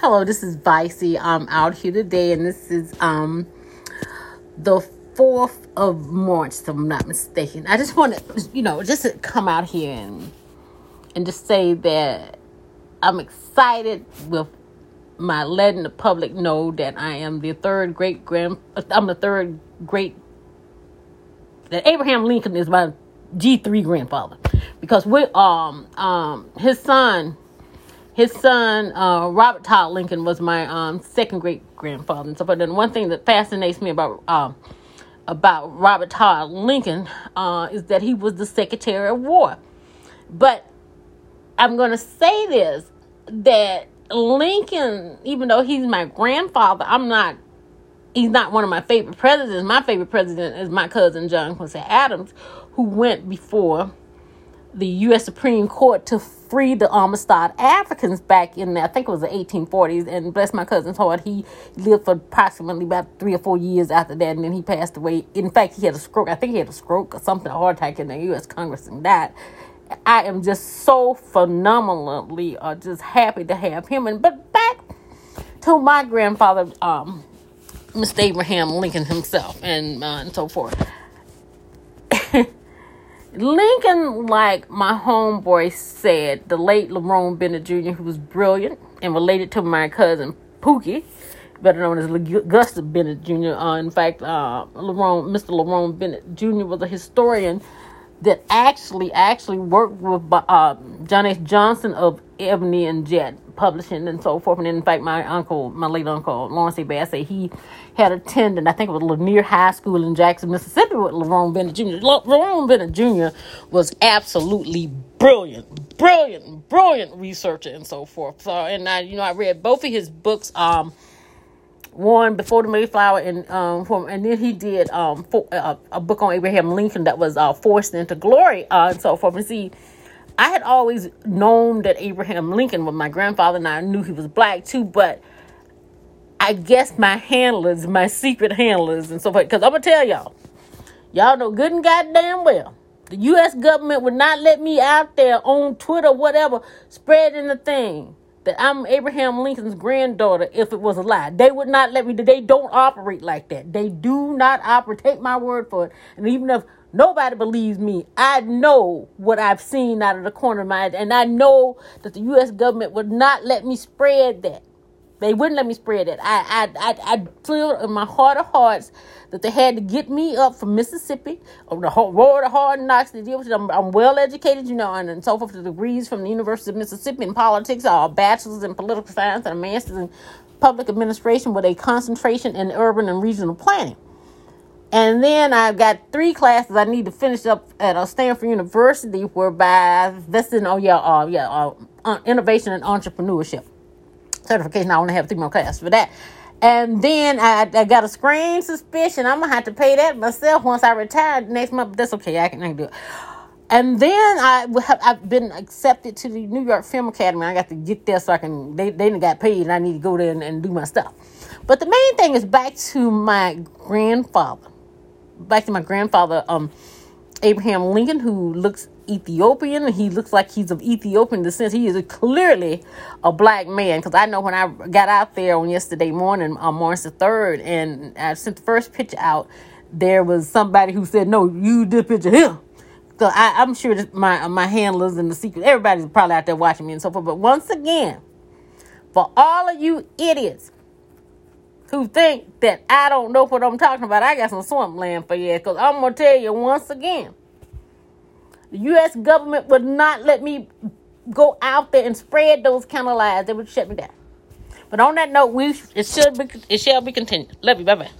Hello, this is Vicey. I'm out here today, and this is um the fourth of March, if I'm not mistaken. I just want to, you know, just to come out here and and just say that I'm excited with my letting the public know that I am the third great grand. I'm the third great. That Abraham Lincoln is my G three grandfather because we um um his son his son uh, Robert Todd Lincoln was my um, second great grandfather and so but then one thing that fascinates me about um, about Robert Todd Lincoln uh, is that he was the Secretary of War. But I'm going to say this that Lincoln, even though he's my grandfather, I'm not. He's not one of my favorite presidents. My favorite president is my cousin John Quincy Adams, who went before the U.S. Supreme Court to free the Amistad Africans back in, I think it was the 1840s. And bless my cousin's heart, he lived for approximately about three or four years after that, and then he passed away. In fact, he had a stroke. I think he had a stroke or something, a heart attack in the U.S. Congress and died. I am just so phenomenally uh, just happy to have him. And but back to my grandfather, um, Mr. Abraham Lincoln himself, and, uh, and so forth. Lincoln, like my homeboy said, the late Lerone Bennett Jr., who was brilliant and related to my cousin Pookie, better known as Augusta Bennett Jr. Uh, in fact, uh, Lerone, Mr. Lerone Bennett Jr. was a historian that actually actually worked with uh, John H. Johnson of Ebony and Jet Publishing and so forth. And in fact, my uncle, my late uncle Lawrence A. Bass, he had attended, I think it was Lanier High School in Jackson, Mississippi, with Lerone Bennett Jr. Lerone Bennett Jr. was absolutely brilliant, brilliant, brilliant researcher and so forth. So, and I, you know, I read both of his books. Um, one before the Mayflower, and um, from, and then he did um for, uh, a book on Abraham Lincoln that was uh, forced into glory, uh, and so forth. And see, I had always known that Abraham Lincoln was my grandfather, and I knew he was black too, but I guess my handlers, my secret handlers, and so forth. Because I'm gonna tell y'all, y'all know good and goddamn well. The U.S. government would not let me out there on Twitter, whatever, spreading the thing that I'm Abraham Lincoln's granddaughter if it was a lie. They would not let me. They don't operate like that. They do not operate. Take my word for it. And even if nobody believes me, I know what I've seen out of the corner of my eye, and I know that the U.S. government would not let me spread that. They wouldn't let me spread it. I I I, I feel in my heart of hearts that they had to get me up from Mississippi, on the whole road of hard knocks to deal with it. I'm, I'm well educated, you know, and, and so forth. The degrees from the University of Mississippi in politics a bachelor's in political science and a master's in public administration with a concentration in urban and regional planning. And then I've got three classes I need to finish up at uh, Stanford University, whereby that's in oh yeah, uh, yeah, uh, uh, innovation and entrepreneurship certification. I only have three more classes for that. And then I, I got a screen suspicion. I'm gonna have to pay that myself once I retire next month. That's okay. I can, I can do it. And then I have I've been accepted to the New York Film Academy. I got to get there so I can they they didn't got paid and I need to go there and, and do my stuff. But the main thing is back to my grandfather. Back to my grandfather, um, Abraham Lincoln, who looks Ethiopian. He looks like he's of Ethiopian descent. He is clearly a black man because I know when I got out there on yesterday morning, on March the 3rd, and I sent the first picture out, there was somebody who said, No, you did picture him. So I, am sure my uh, my handlers and the secret, everybody's probably out there watching me and so forth. But once again, for all of you idiots who think that I don't know what I'm talking about, I got some swamp land for you. Because I'm going to tell you once again, the U.S. government would not let me go out there and spread those kind of lies. They would shut me down. But on that note, we it should be it shall be continued. Love you. Bye bye.